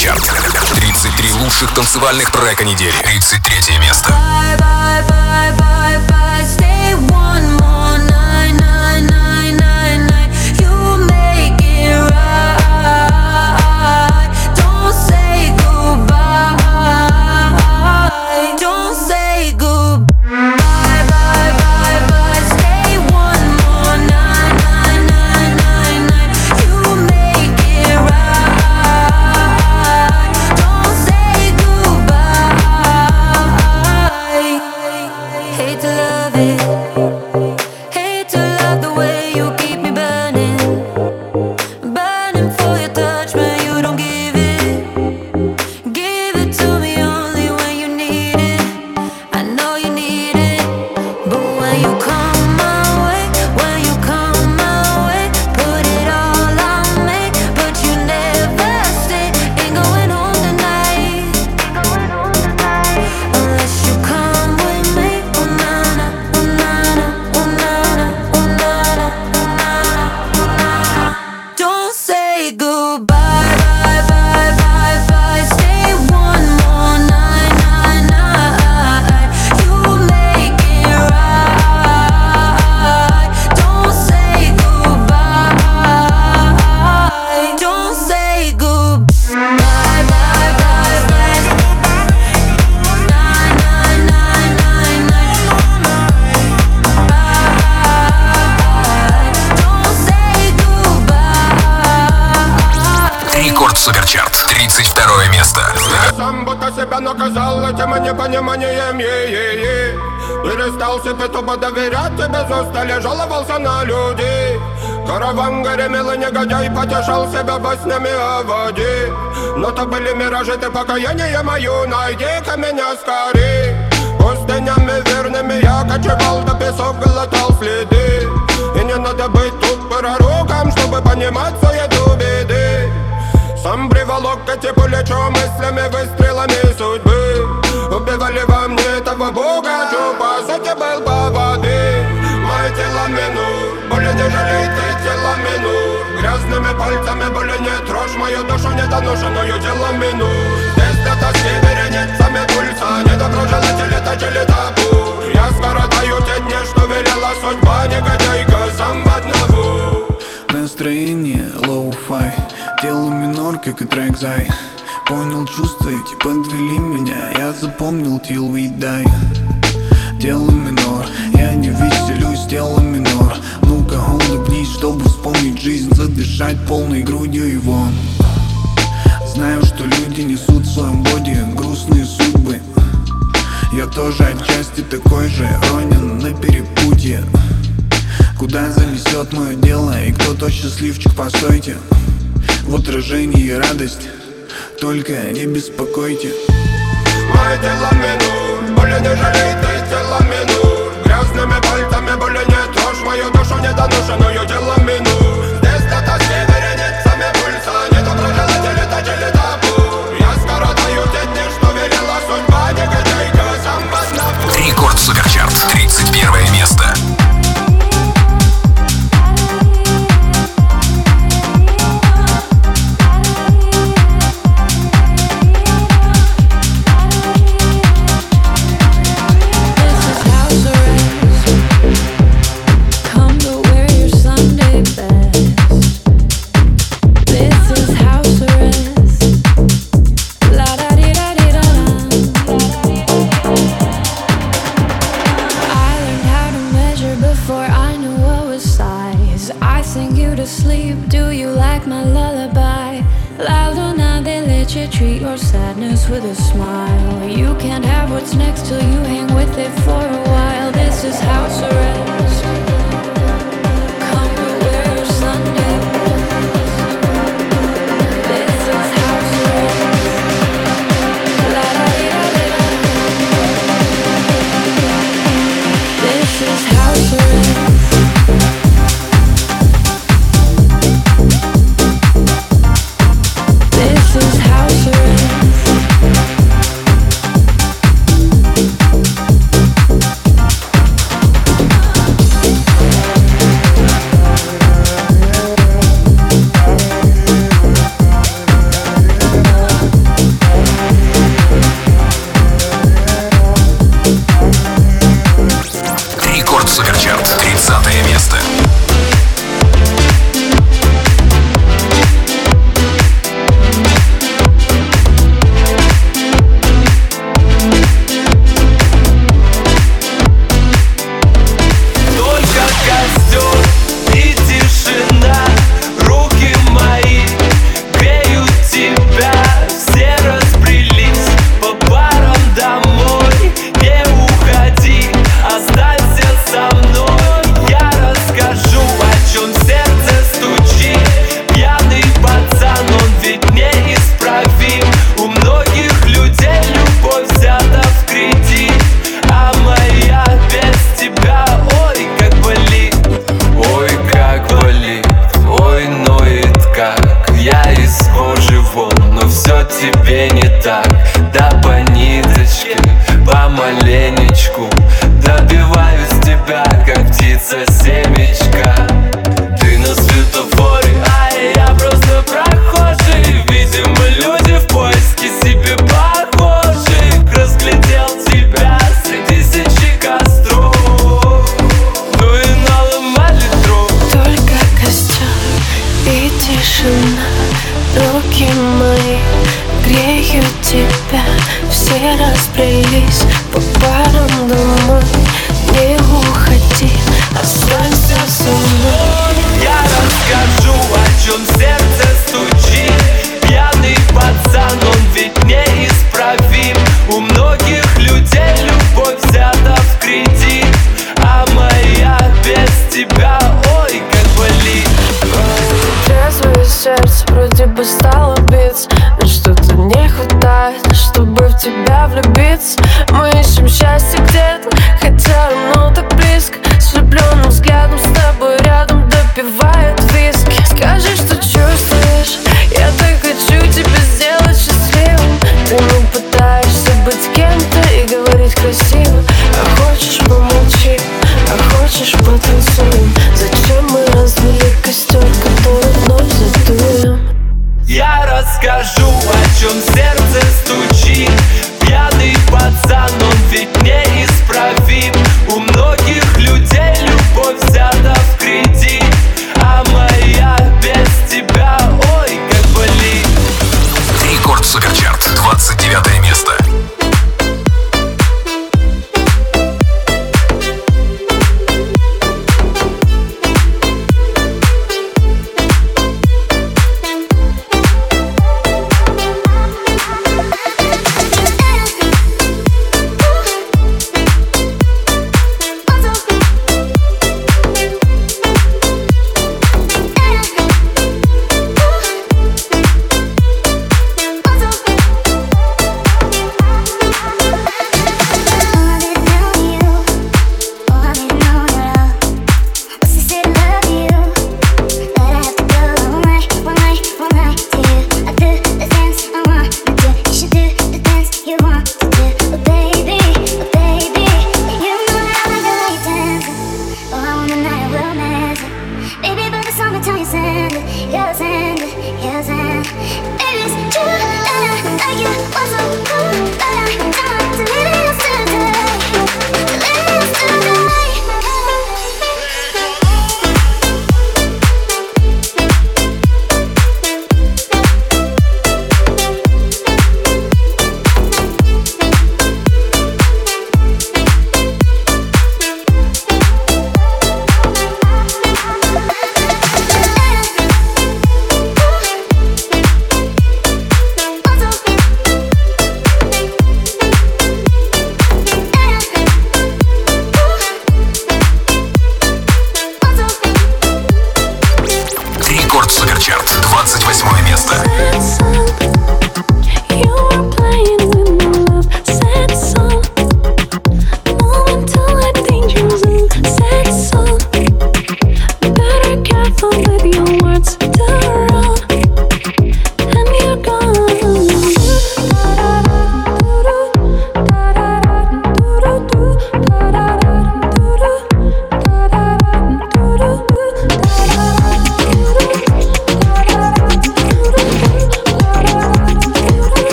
Суперчарт. 33 лучших танцевальных трека недели. 33 место. Bye, bye, bye, bye, bye. Непониманием е-е-е Перестал себе тупо доверять, и без устали жаловался на людей Караван гремел и негодяй потешал себя во снями о воде. Но то были миражи, ты покаяние мою, найди-ка меня скорей. Пустынями верными я кочевал, до песок глотал следы. И не надо быть тут пророком, чтобы понимать суету беды сам приволок эти пулечу мыслями, выстрелами судьбы Убивали во мне этого бога, по сути был по воды Мое тело минур, боли не жалей ты тело минур Грязными пальцами боли не трожь мою душу недоношенную тело минур Здесь для тоски вереницами пульса Недоброжелатели точили табу Я скоротаю те дни, что велела судьба Негодяйка сам в одного Настроение lo-fi. Дело минор, как и трек зай Понял чувства эти, подвели меня. Я запомнил till we die. Дело минор, я не веселюсь, дело минор. Ну-ка, улыбнись, чтобы вспомнить жизнь Задышать полной грудью его. Знаю, что люди несут в своем body грустные судьбы. Я тоже отчасти такой же, ронин на перепутье. Куда занесет мое дело и кто тот счастливчик, постойте. В отражении радость, только не беспокойте. Мое тело минур, боли не жалей ты тело минур Грязными пальцами боли не трожь мою душу недоношенную тело минур Здесь для тоски вереницами пульса Недоброжелатели точили табу. Я скоротаю те дни, что велела судьба Негодяйка сам одному Рекорд Суперчарт. 31 место. Красиво. А хочешь помолчи, а хочешь потанцуем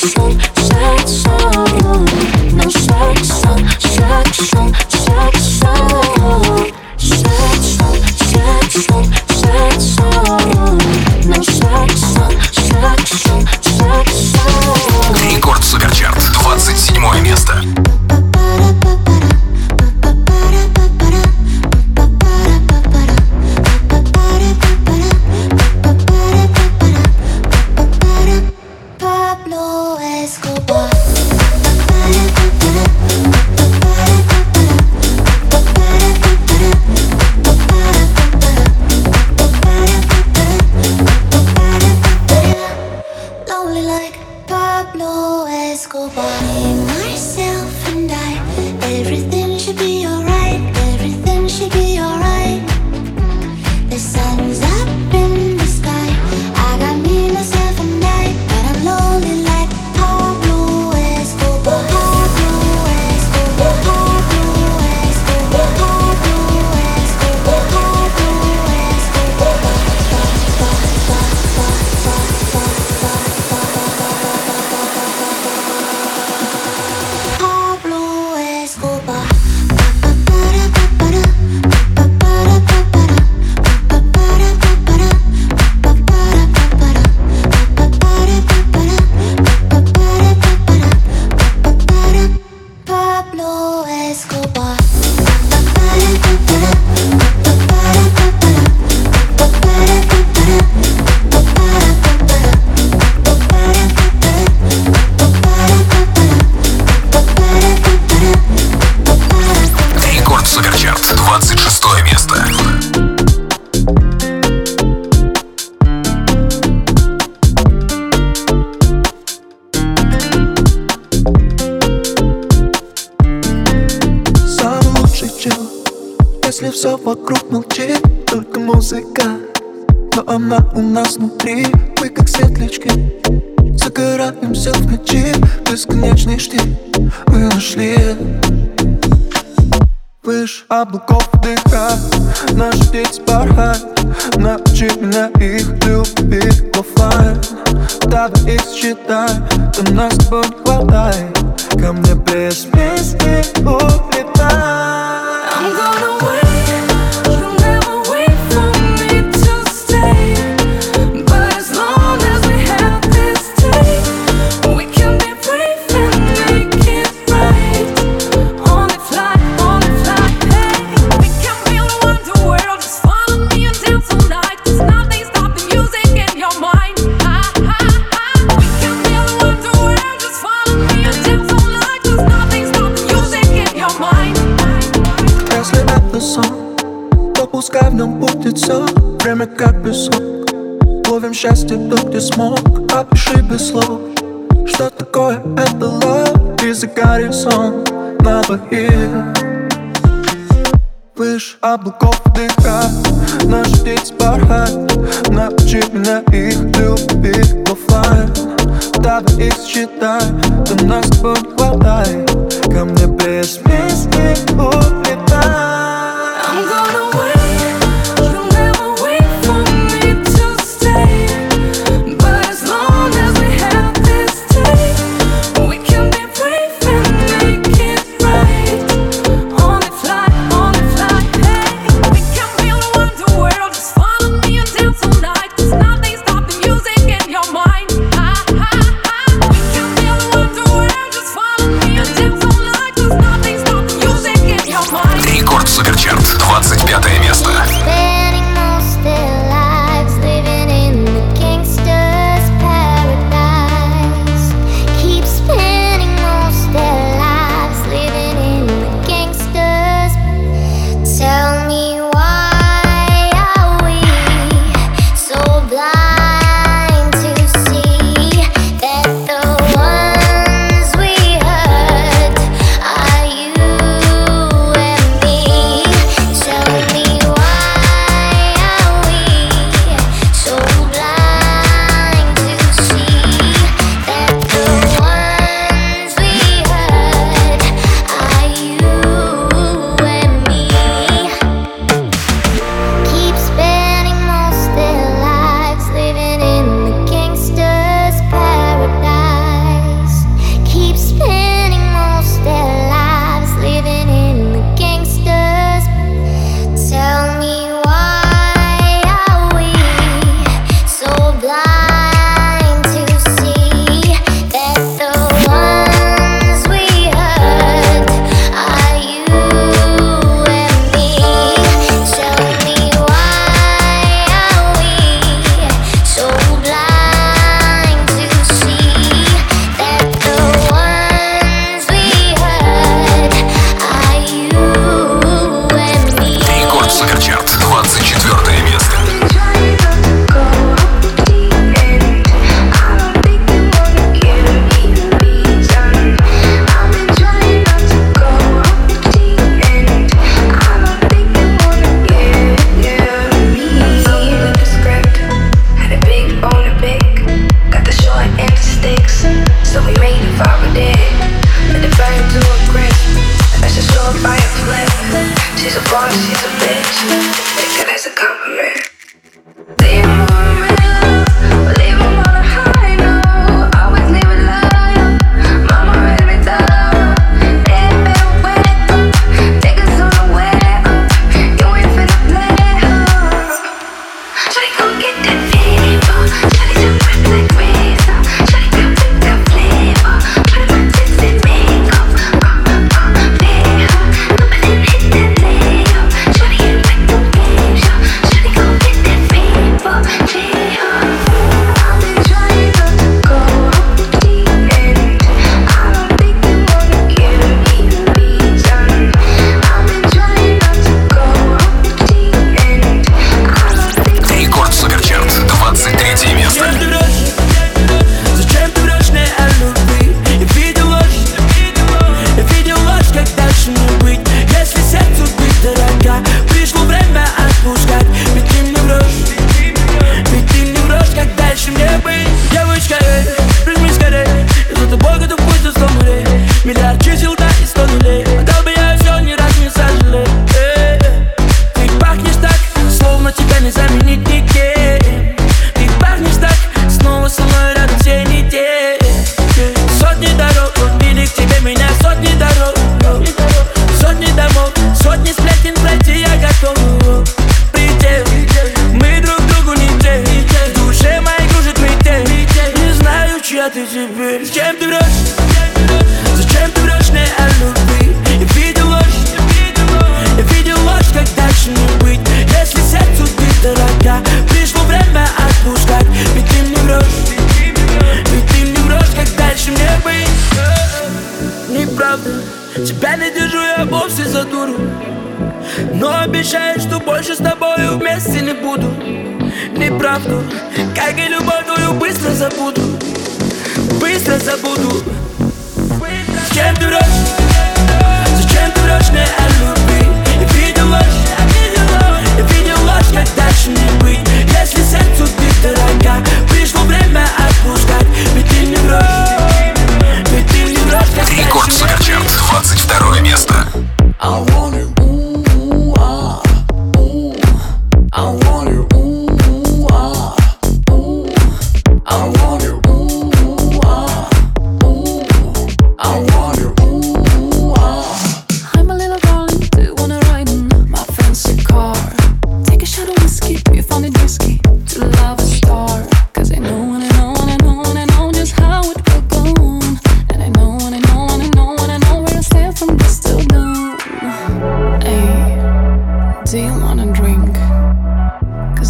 soul 26 место. Самый если все вокруг молчит, только музыка, но она у нас внутри, мы как светлячки. Загораемся в ночи, бесконечный штиль Мы нашли Выше облаков дыха Наш птиц порхает Научи меня их любить оффлайн Давай их считай Ты нас с тобой хватай. Ко мне без песни улетай как песок Ловим счастье то, где смог. Опиши без слов Что такое это love. И за горизонт на двоих Выше облаков дыха Наш птиц бархат Научи меня их любить. Оффлайн Давай их считай ты нас с хватай Ко мне без песни улетай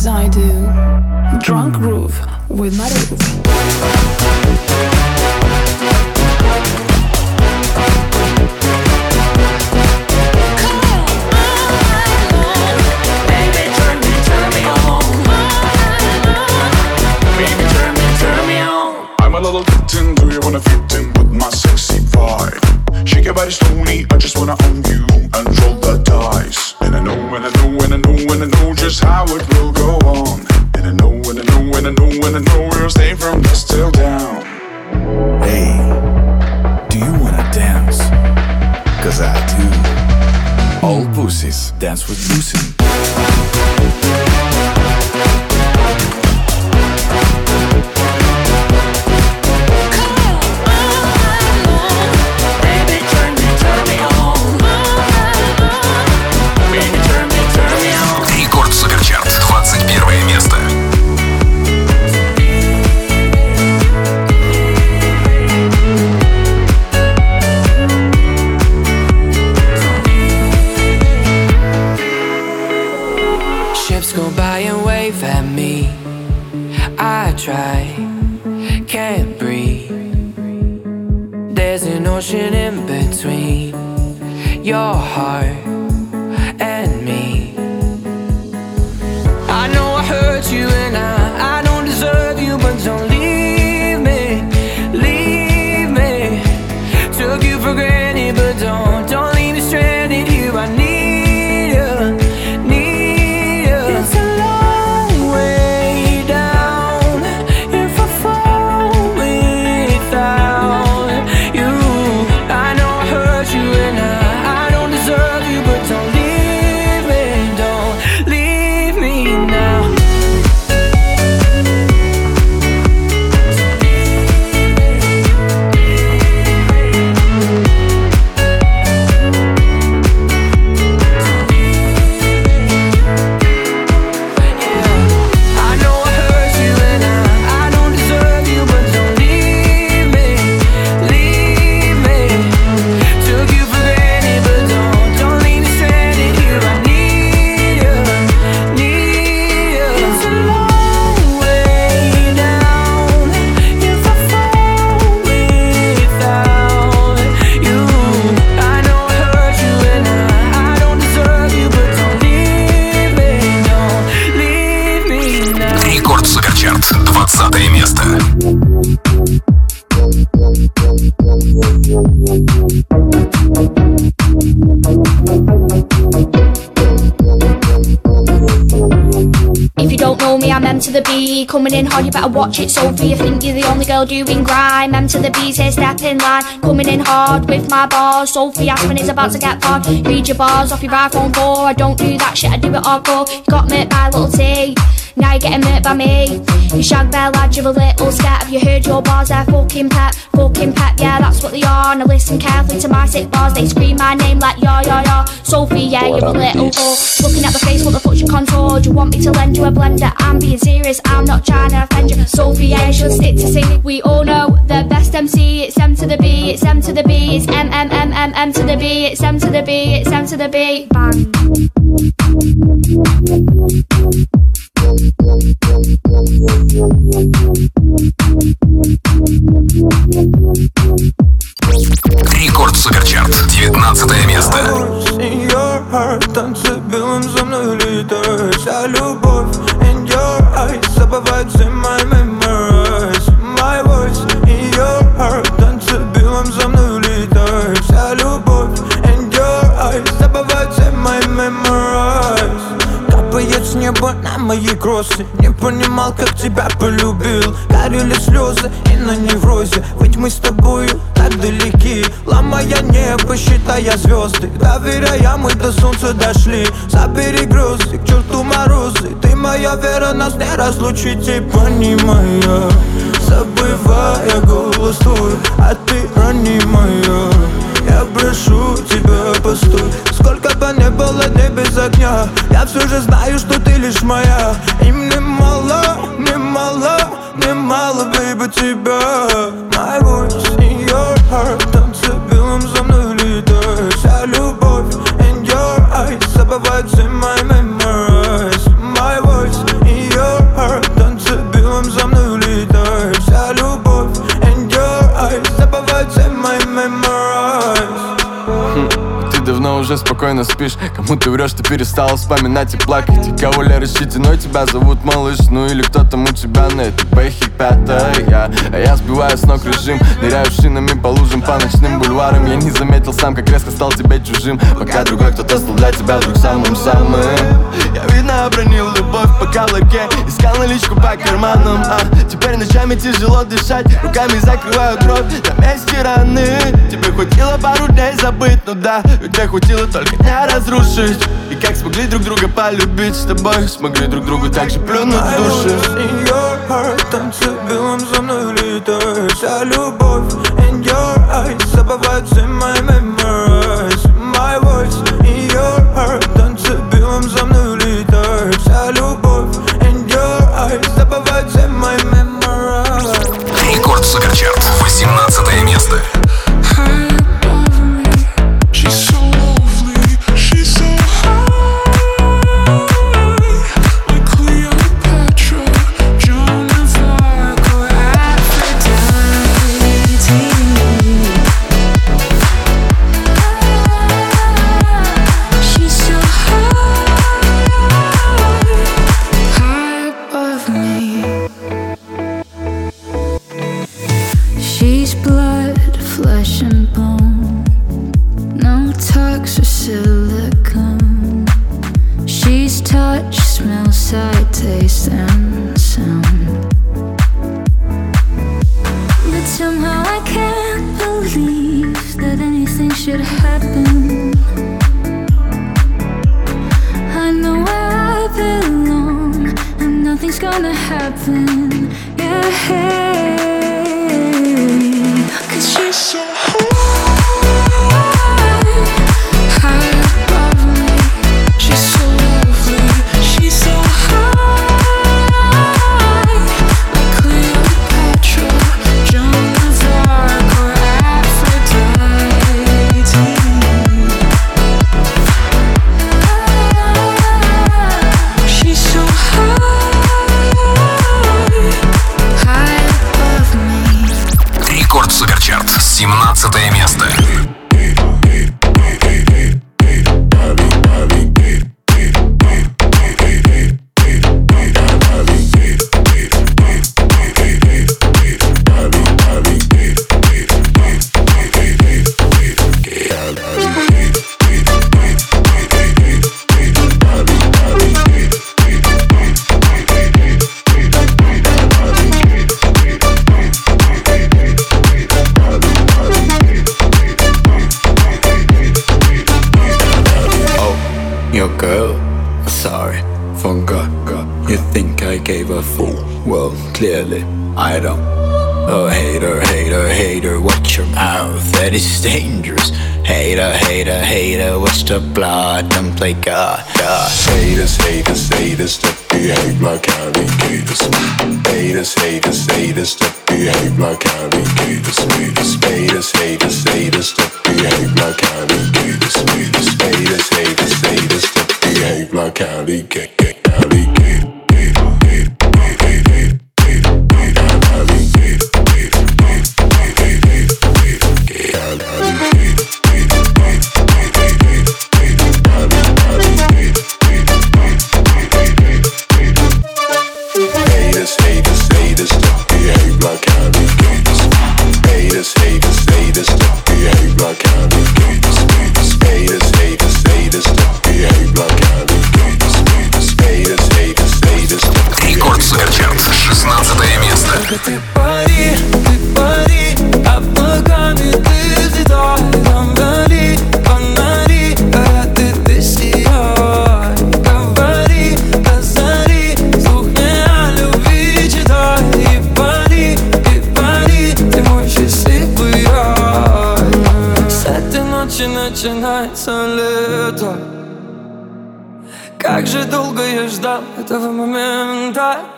as I do. Drunk groove with my roof. coming in hard, you better watch it. Sophie, you think you're the only girl doing grime. M to the B's here, step in line. Coming in hard with my bars. Sophie Aspen is about to get barred. Read your bars off your iPhone 4. I don't do that shit, I do it hardcore. You got murked by little T. Now you're getting murked by me. You shag bear lad, you're a little scared. Have you heard your bars? They're fucking pep talking yeah, that's what they are. Now listen carefully to my sick bars, they scream my name like yeah, yeah, yeah. Sophie, yeah, you're a little whore. Looking at the face, what the fuck's your contour? Do you want me to lend you a blender? I'm being serious, I'm not trying to offend you. Sophie, yeah, you should stick to singing. We all know the best MC, it's M to the B, it's M to the B, it's M, M, M, M, M to the B, it's M to the B, it's M to the B. Bang. Рекорд Суперчарт, 19 место. Танцы белым за мной летают, вся любовь in your eyes, забывать зима. Мои кроссы Не понимал, как тебя полюбил. Горели слезы и на неврозе. Ведь мы с тобою так далеки. Ломая небо, считая звезды. Доверяя, мы до солнца дошли. Забери грозы, к черту морозы. Ты моя вера, нас не разлучить. И понимая, забывая голос твой А ты рани моя я прошу тебя, постой. Сколько бы не было дней без огня Я все же знаю, что ты лишь моя. И мне мало, мне мало, мне мало, baby, тебя. My voice in your heart Танцы белым за мной летает Вся любовь in your eyes Забывает все my уже спокойно спишь. Кому ты врешь, ты перестала вспоминать и плакать. И кого Лера но тебя зовут малыш? Ну или кто там у тебя на этой бэхе пятая А я сбиваю с ног режим Ныряю шинами по лужам, по ночным бульварам. Я не заметил сам, как резко стал тебе чужим. Пока другой кто-то стал для тебя вдруг самым-самым. Я видно обронил любовь по каблуке Искал наличку по карманам а Теперь ночами тяжело дышать. Руками закрываю кровь на месте раны. Тебе хватило пару дней забыть, ну да Тебе хватило только не разрушить. И как смогли друг друга полюбить с тобой? Смогли друг другу так же плюнуть в души in your heart Танцы белым за мной летают Вся любовь in your eyes Забывает все my memories. My voice in your heart Танцы белым за мной летают Вся любовь in your eyes Забывает все my memories. Рекорд Суперчарт. 18 место.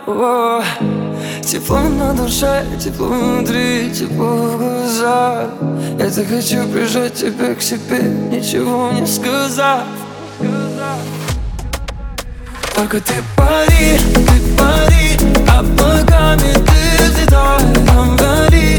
Тепло на душе, тепло внутри, тепло в глазах. Я так хочу прижать тебя к себе, ничего не сказав. Только ты пари, ты пари, а облаками ты взлетай Там гори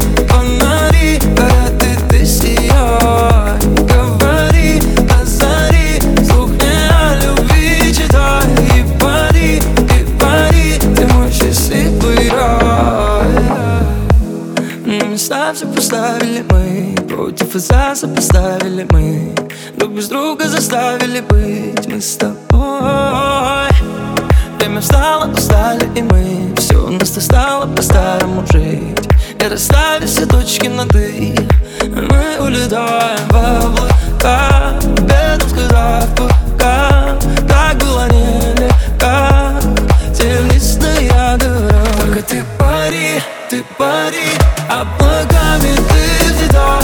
все поставили мы Против и за сопоставили мы. Друг без друга заставили быть мы с тобой. Время встало, устали и мы. Все у нас-то по-старому жить. И расставили все точки над и. Мы улетаем в облака Без куда пока Так было нелегко. Тем не я говорю Только ты пари, ты пари. Apagame desde dó.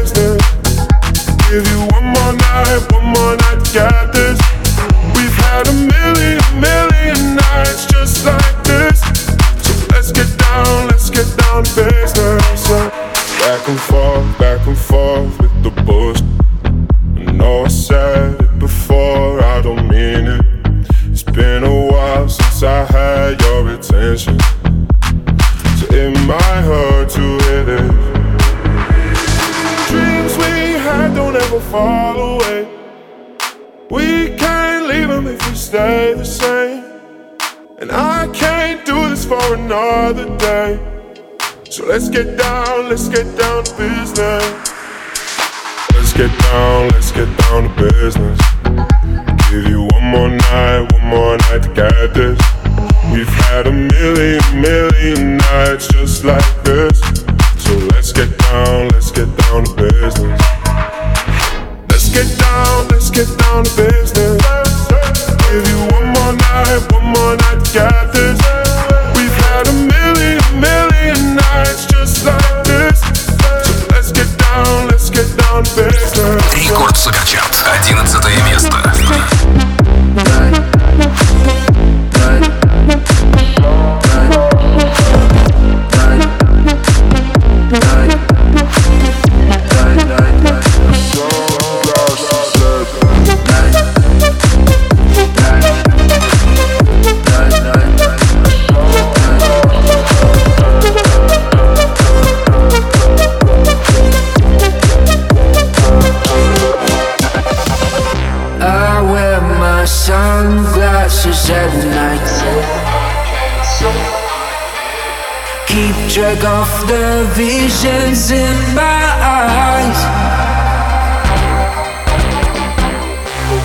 visions in my eyes.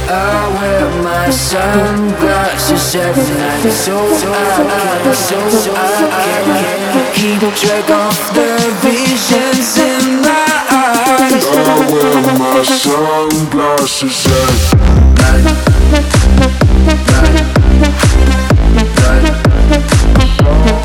I wear my sunglasses every night, so I, can, so I can keep track of the visions in my eyes. I wear my sunglasses every night, night, night, night.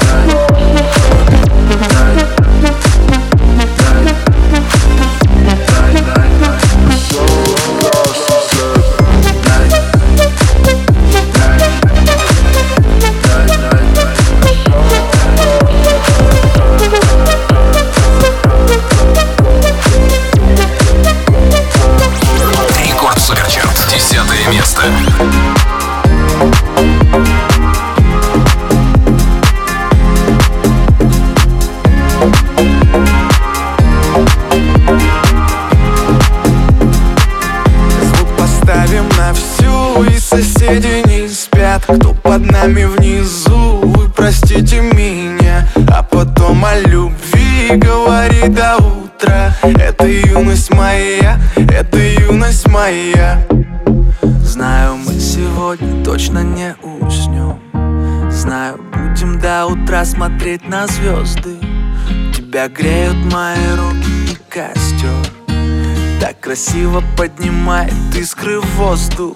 На звезды. Тебя греют мои руки и костер. Так красиво поднимает искры в воздух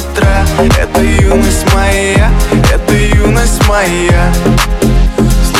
Это юность моя, это юность моя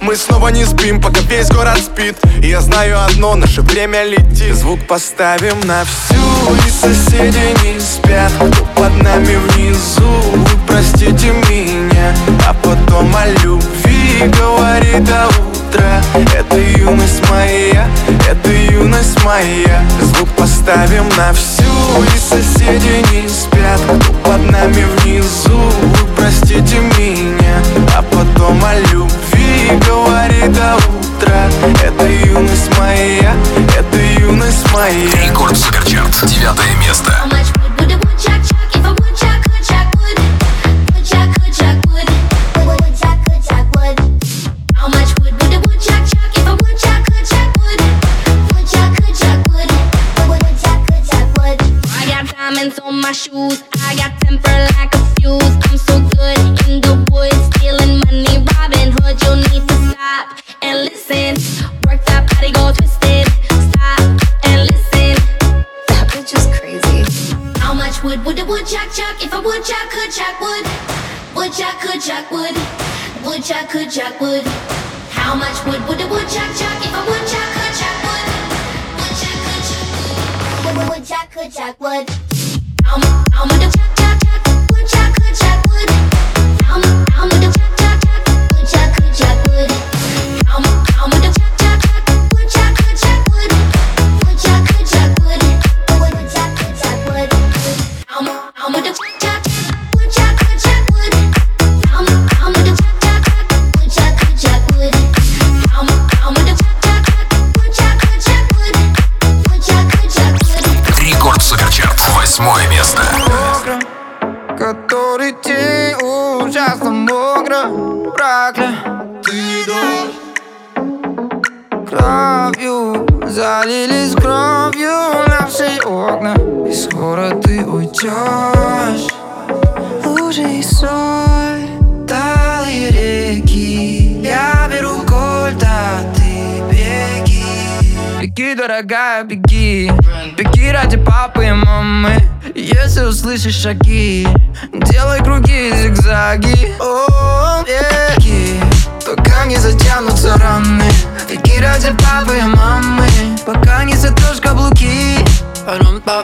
мы снова не спим, пока весь город спит. Я знаю одно, наше время летит. Звук поставим на всю И соседи не спят, кто под нами внизу Вы простите меня, а потом о любви говорит до утра Это юность моя, это юность моя. Звук поставим на всю И соседи не спят, кто под нами внизу Вы простите меня, а потом о любви говорит до утра Это юность моя, это юность моя Рекорд Суперчарт, девятое место. Deus que eu bloqueei Eu não tava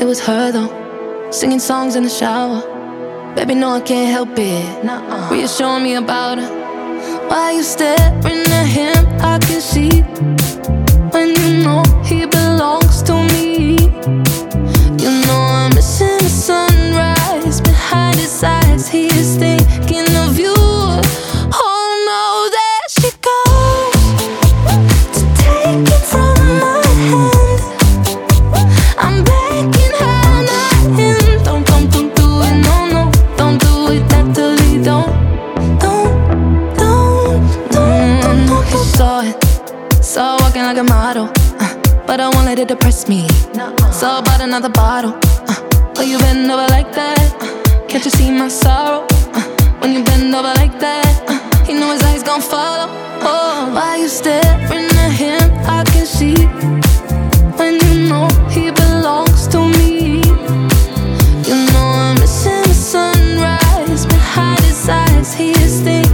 it was her though. Singing songs in the shower. Baby, no, I can't help it. Nuh-uh. Reassuring me about her. Why you staring at him? I can see when you know he belongs to me. You know I'm missing the sunrise behind his eyes. He is thinking. to depress me. So all about another bottle. Uh, oh, you bend over like that. Uh, can't you see my sorrow? Uh, when you bend over like that, uh, he knew his eyes gon' follow. Oh, why you staring at him? I can see when you know he belongs to me. You know I'm missing the sunrise behind his eyes. He is thinking.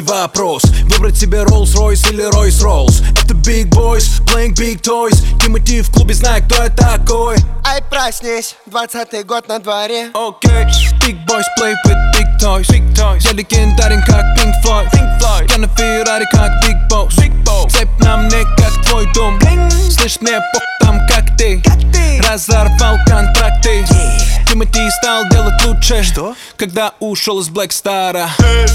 Вечный вопрос Выбрать себе Rolls-Royce или Royce-Rolls Это Big Boys, playing Big Toys Тимати в клубе, знает кто я такой Ай, проснись, двадцатый год на дворе Окей, okay. Big Boys play with Big Toys, big toys. Я легендарен, как Pink Floyd, Pink Floyd. Я на Феррари, как Big Boss, big Boss. Цепь на мне, как твой дом Bling. Слышь, мне бог там, как ты, как ты. Разорвал контракты yeah. Тимати стал делать лучше Что? Когда ушел из Блэкстара Эй,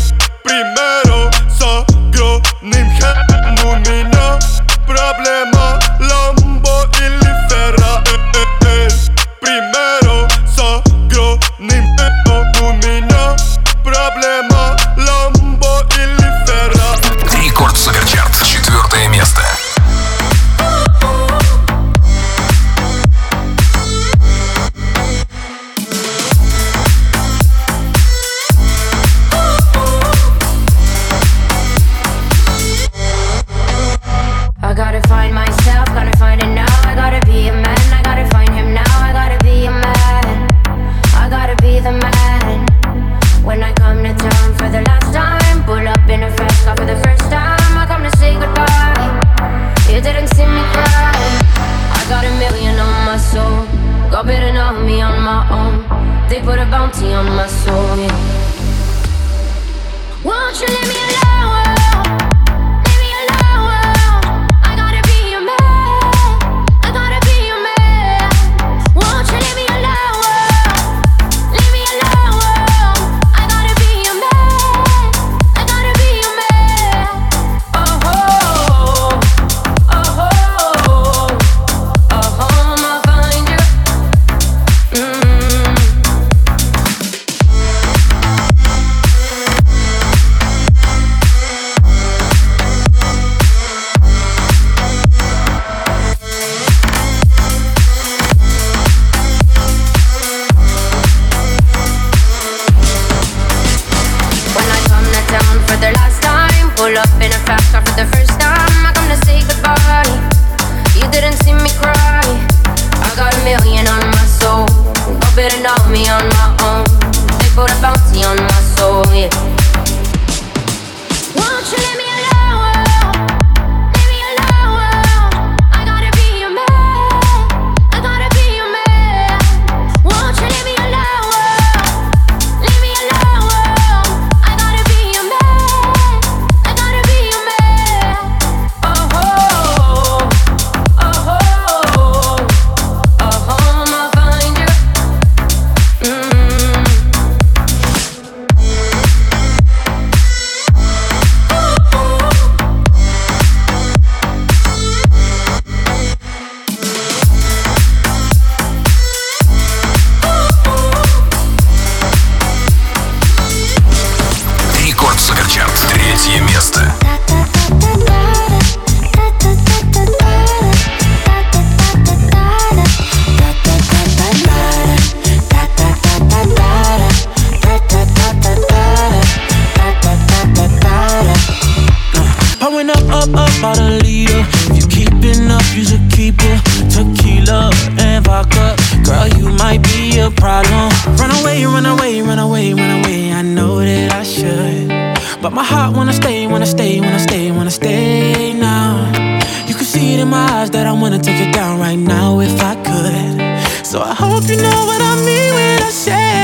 примером to z ogromnym hemu mina Problema Lambo ili Ferrari Primer Won't you leave me alone? tequila and vodka. Girl, you might be a problem. Run away, run away, run away, run away. I know that I should. But my heart wanna stay, wanna stay, wanna stay, wanna stay now. You can see it in my eyes that I wanna take it down right now if I could. So I hope you know what I mean when I say.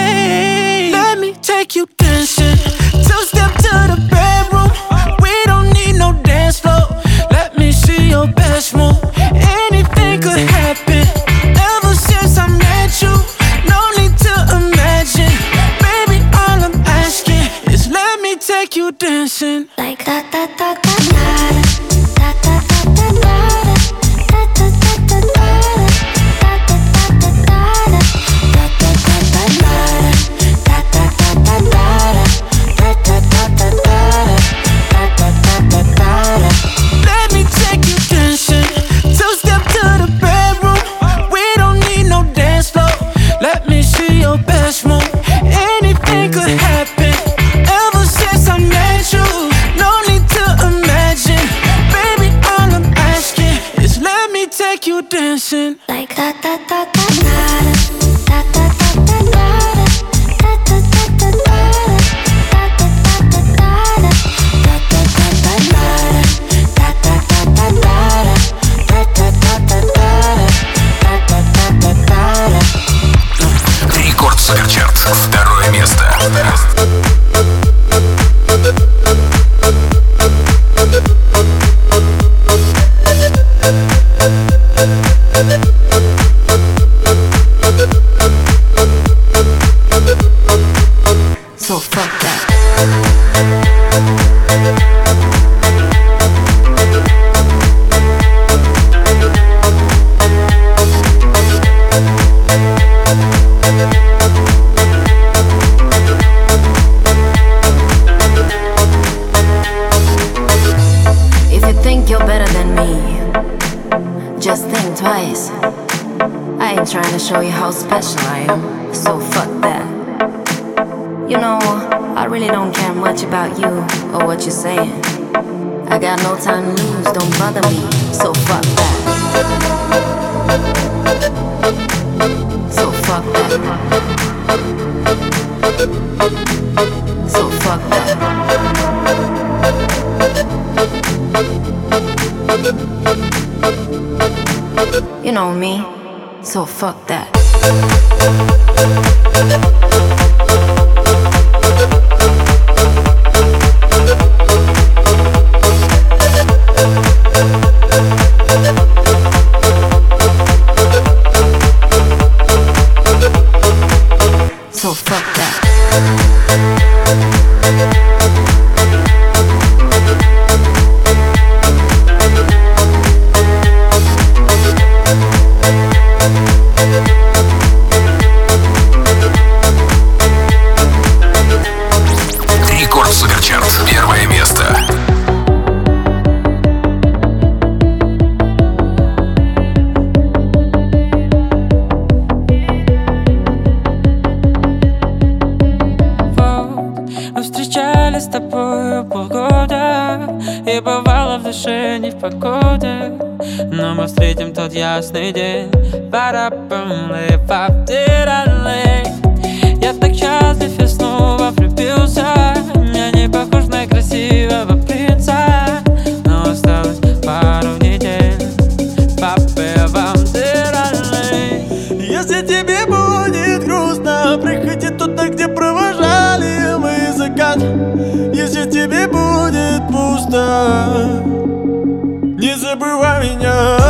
me, so fuck that. И бывало в душе не в погоде Но мы встретим тот ясный день. Я так счастлив и снова влюбился. Я не похож на красивого Не забывай меня.